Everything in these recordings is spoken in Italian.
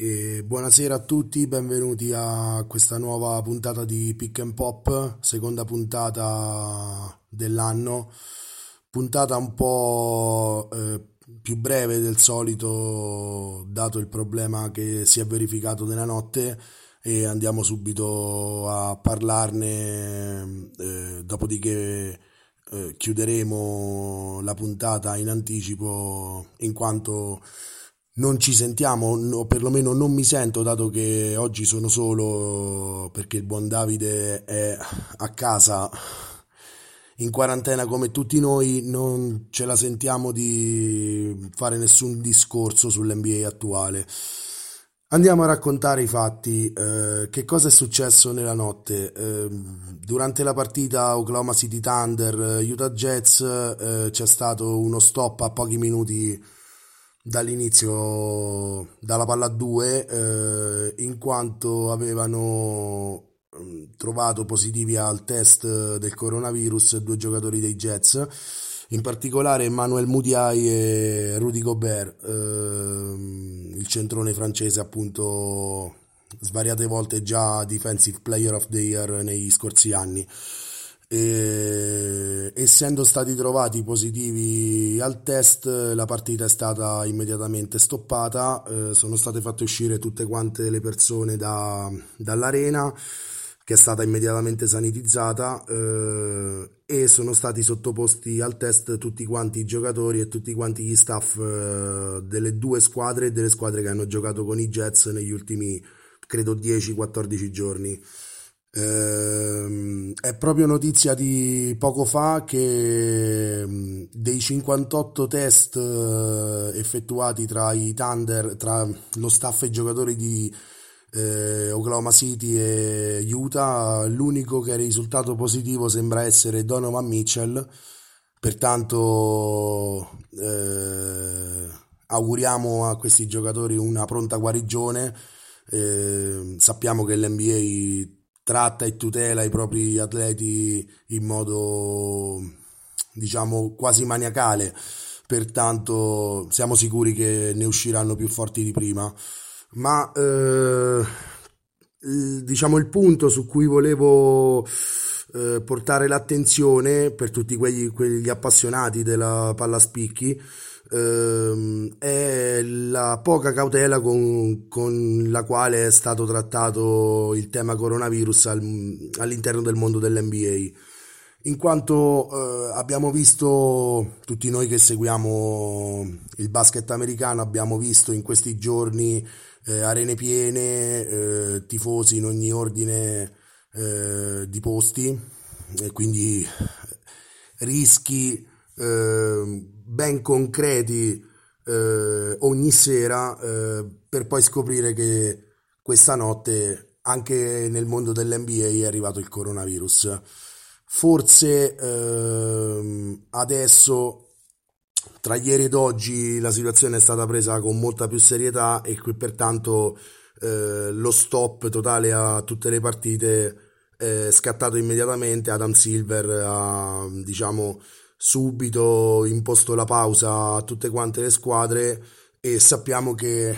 E buonasera a tutti, benvenuti a questa nuova puntata di Pick and Pop, seconda puntata dell'anno, puntata un po' eh, più breve del solito dato il problema che si è verificato nella notte e andiamo subito a parlarne, eh, dopodiché eh, chiuderemo la puntata in anticipo in quanto non ci sentiamo, o perlomeno non mi sento, dato che oggi sono solo perché il buon Davide è a casa in quarantena come tutti noi, non ce la sentiamo di fare nessun discorso sull'NBA attuale. Andiamo a raccontare i fatti. Eh, che cosa è successo nella notte? Eh, durante la partita Oklahoma City Thunder Utah Jazz eh, c'è stato uno stop a pochi minuti dall'inizio dalla palla 2 eh, in quanto avevano mm, trovato positivi al test del coronavirus due giocatori dei Jets in particolare Emmanuel Mudiai e Rudy Gobert. Ehm, il centrone francese appunto svariate volte già Defensive Player of the Year negli scorsi anni e, essendo stati trovati positivi al test, la partita è stata immediatamente stoppata, eh, sono state fatte uscire tutte quante le persone da, dall'arena che è stata immediatamente sanitizzata eh, e sono stati sottoposti al test tutti quanti i giocatori e tutti quanti gli staff eh, delle due squadre e delle squadre che hanno giocato con i Jets negli ultimi credo 10-14 giorni. Eh, è proprio notizia di poco fa che mm, dei 58 test eh, effettuati tra i Thunder, tra lo staff e i giocatori di eh, Oklahoma City e Utah, l'unico che è risultato positivo sembra essere Donovan Mitchell. Pertanto eh, auguriamo a questi giocatori una pronta guarigione. Eh, sappiamo che l'NBA tratta e tutela i propri atleti in modo diciamo quasi maniacale. Pertanto siamo sicuri che ne usciranno più forti di prima. Ma eh, diciamo il punto su cui volevo eh, portare l'attenzione per tutti quegli, quegli appassionati della palla spicchi ehm, è la poca cautela con, con, la quale è stato trattato il tema coronavirus al, all'interno del mondo dell'NBA. In quanto eh, abbiamo visto, tutti noi che seguiamo il basket americano, abbiamo visto in questi giorni eh, arene piene, eh, tifosi in ogni ordine eh, di posti, e quindi rischi eh, ben concreti eh, ogni sera eh, per poi scoprire che questa notte anche nel mondo dell'NBA è arrivato il coronavirus. Forse ehm, adesso tra ieri ed oggi la situazione è stata presa con molta più serietà e qui pertanto eh, lo stop totale a tutte le partite è scattato immediatamente. Adam Silver ha diciamo subito imposto la pausa a tutte quante le squadre e sappiamo che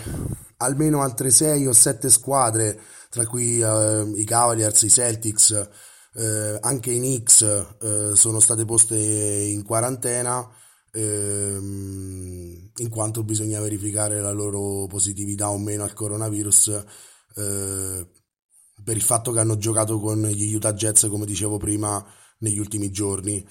almeno altre 6 o 7 squadre, tra cui eh, i Cavaliers, i Celtics, eh, anche i Knicks eh, sono state poste in quarantena ehm, in quanto bisogna verificare la loro positività o meno al coronavirus eh, per il fatto che hanno giocato con gli Utah Jets come dicevo prima negli ultimi giorni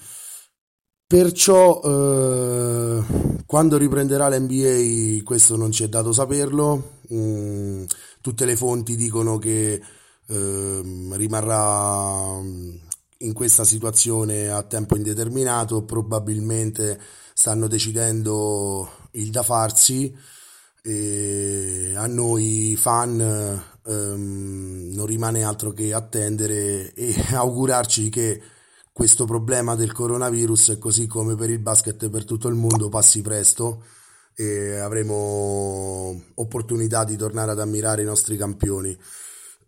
Perciò eh, quando riprenderà l'NBA questo non ci è dato saperlo, mm, tutte le fonti dicono che eh, rimarrà mm, in questa situazione a tempo indeterminato, probabilmente stanno decidendo il da farsi. E a noi fan ehm, non rimane altro che attendere e augurarci che questo problema del coronavirus, così come per il basket per tutto il mondo, passi presto e avremo opportunità di tornare ad ammirare i nostri campioni.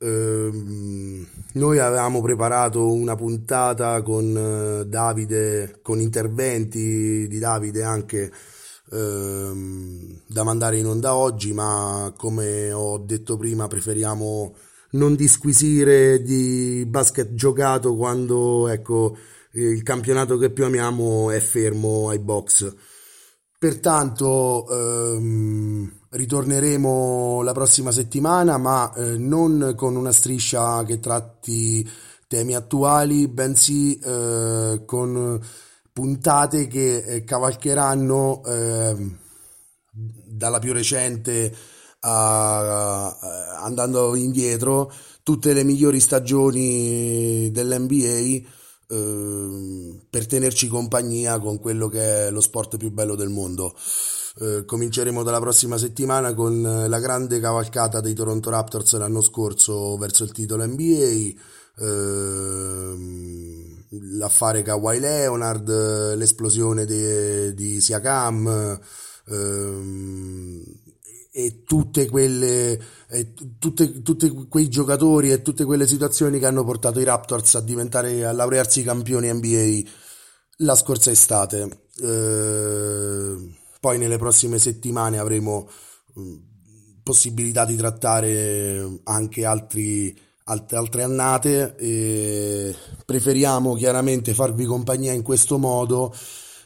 Ehm, noi avevamo preparato una puntata con eh, Davide, con interventi di Davide anche ehm, da mandare in onda oggi, ma come ho detto prima preferiamo non disquisire di basket giocato quando ecco, il campionato che più amiamo è fermo ai box. Pertanto ehm, ritorneremo la prossima settimana, ma eh, non con una striscia che tratti temi attuali, bensì eh, con puntate che eh, cavalcheranno ehm, dalla più recente a, andando indietro tutte le migliori stagioni dell'NBA eh, per tenerci compagnia con quello che è lo sport più bello del mondo. Eh, cominceremo dalla prossima settimana con la grande cavalcata dei Toronto Raptors l'anno scorso verso il titolo NBA, eh, l'affare Kawhi Leonard, l'esplosione di, di Siakam, ehm, e tutte quelle e tutte, tutti quei giocatori e tutte quelle situazioni che hanno portato i Raptors a diventare a laurearsi campioni NBA la scorsa estate. Eh, poi nelle prossime settimane avremo mm, possibilità di trattare anche altri, altre, altre annate e preferiamo chiaramente farvi compagnia in questo modo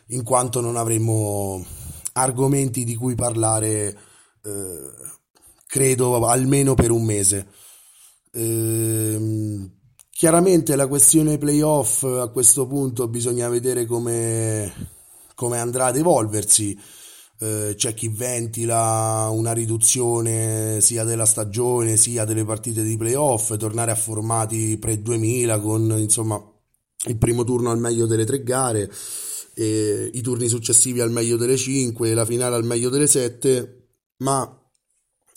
in quanto non avremo argomenti di cui parlare eh, credo almeno per un mese. Eh, chiaramente la questione playoff a questo punto bisogna vedere come, come andrà ad evolversi. Eh, c'è chi ventila una riduzione sia della stagione sia delle partite di playoff, tornare a formati pre-2000 con insomma il primo turno al meglio delle tre gare, i turni successivi al meglio delle cinque, la finale al meglio delle sette ma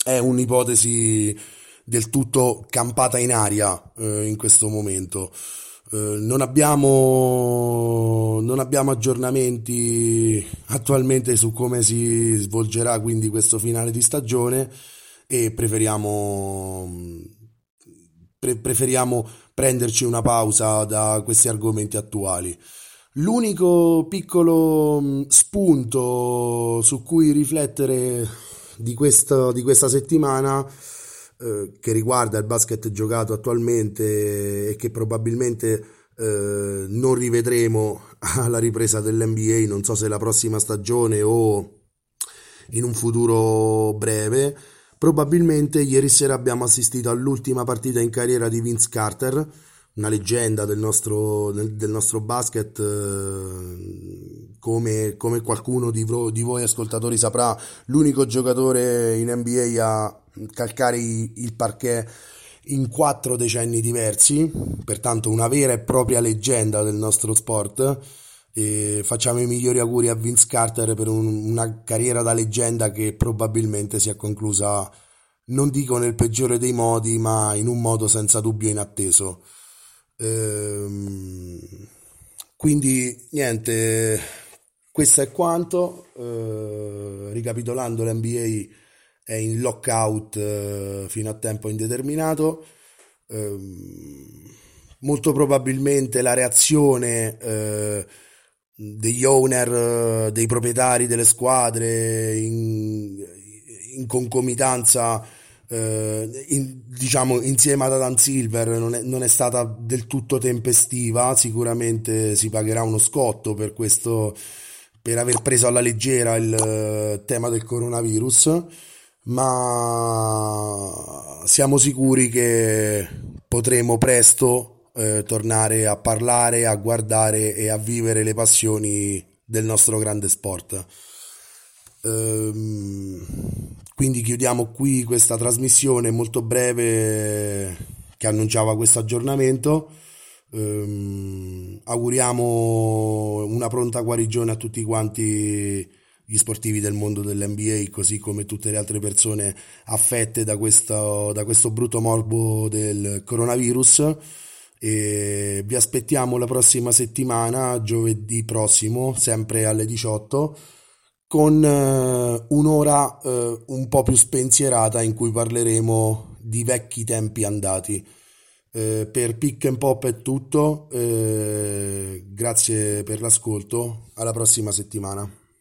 è un'ipotesi del tutto campata in aria eh, in questo momento. Eh, non, abbiamo, non abbiamo aggiornamenti attualmente su come si svolgerà quindi questo finale di stagione e preferiamo, pre- preferiamo prenderci una pausa da questi argomenti attuali. L'unico piccolo spunto su cui riflettere di, questo, di questa settimana eh, che riguarda il basket giocato attualmente e che probabilmente eh, non rivedremo alla ripresa dell'NBA, non so se la prossima stagione o in un futuro breve. Probabilmente ieri sera abbiamo assistito all'ultima partita in carriera di Vince Carter, una leggenda del nostro, del, nostro basket, eh, come, come, qualcuno di, di, voi ascoltatori saprà, l'unico giocatore in NBA a calcare il parquet in quattro decenni diversi, pertanto una vera e propria leggenda del nostro sport. E facciamo i migliori auguri a Vince Carter per un, una carriera da leggenda che probabilmente si è conclusa, non dico nel peggiore dei modi, ma in un modo senza dubbio inatteso. Ehm, quindi niente, questo è quanto. Eh, ricapitolando, l'NBA è in lockout eh, fino a tempo indeterminato. Eh, molto probabilmente la reazione eh, degli owner, dei proprietari delle squadre in, in concomitanza eh, in, diciamo insieme ad Adam Silver non è, non è, stata del tutto tempestiva, sicuramente si pagherà uno scotto per questo, per aver preso alla leggera il uh, tema del coronavirus, ma siamo sicuri che potremo presto eh, tornare a parlare, a guardare e a vivere le passioni del nostro grande sport. Ehm, quindi chiudiamo qui questa trasmissione molto breve che annunciava questo aggiornamento. Ehm, auguriamo una pronta guarigione a tutti quanti gli sportivi del mondo dell'NBA, così come tutte le altre persone affette da questo, da questo brutto morbo del coronavirus. E vi aspettiamo la prossima settimana, giovedì prossimo, sempre alle 18 con eh, un'ora eh, un po' più spensierata in cui parleremo di vecchi tempi andati. Eh, per Pick and Pop è tutto, eh, grazie per l'ascolto, alla prossima settimana.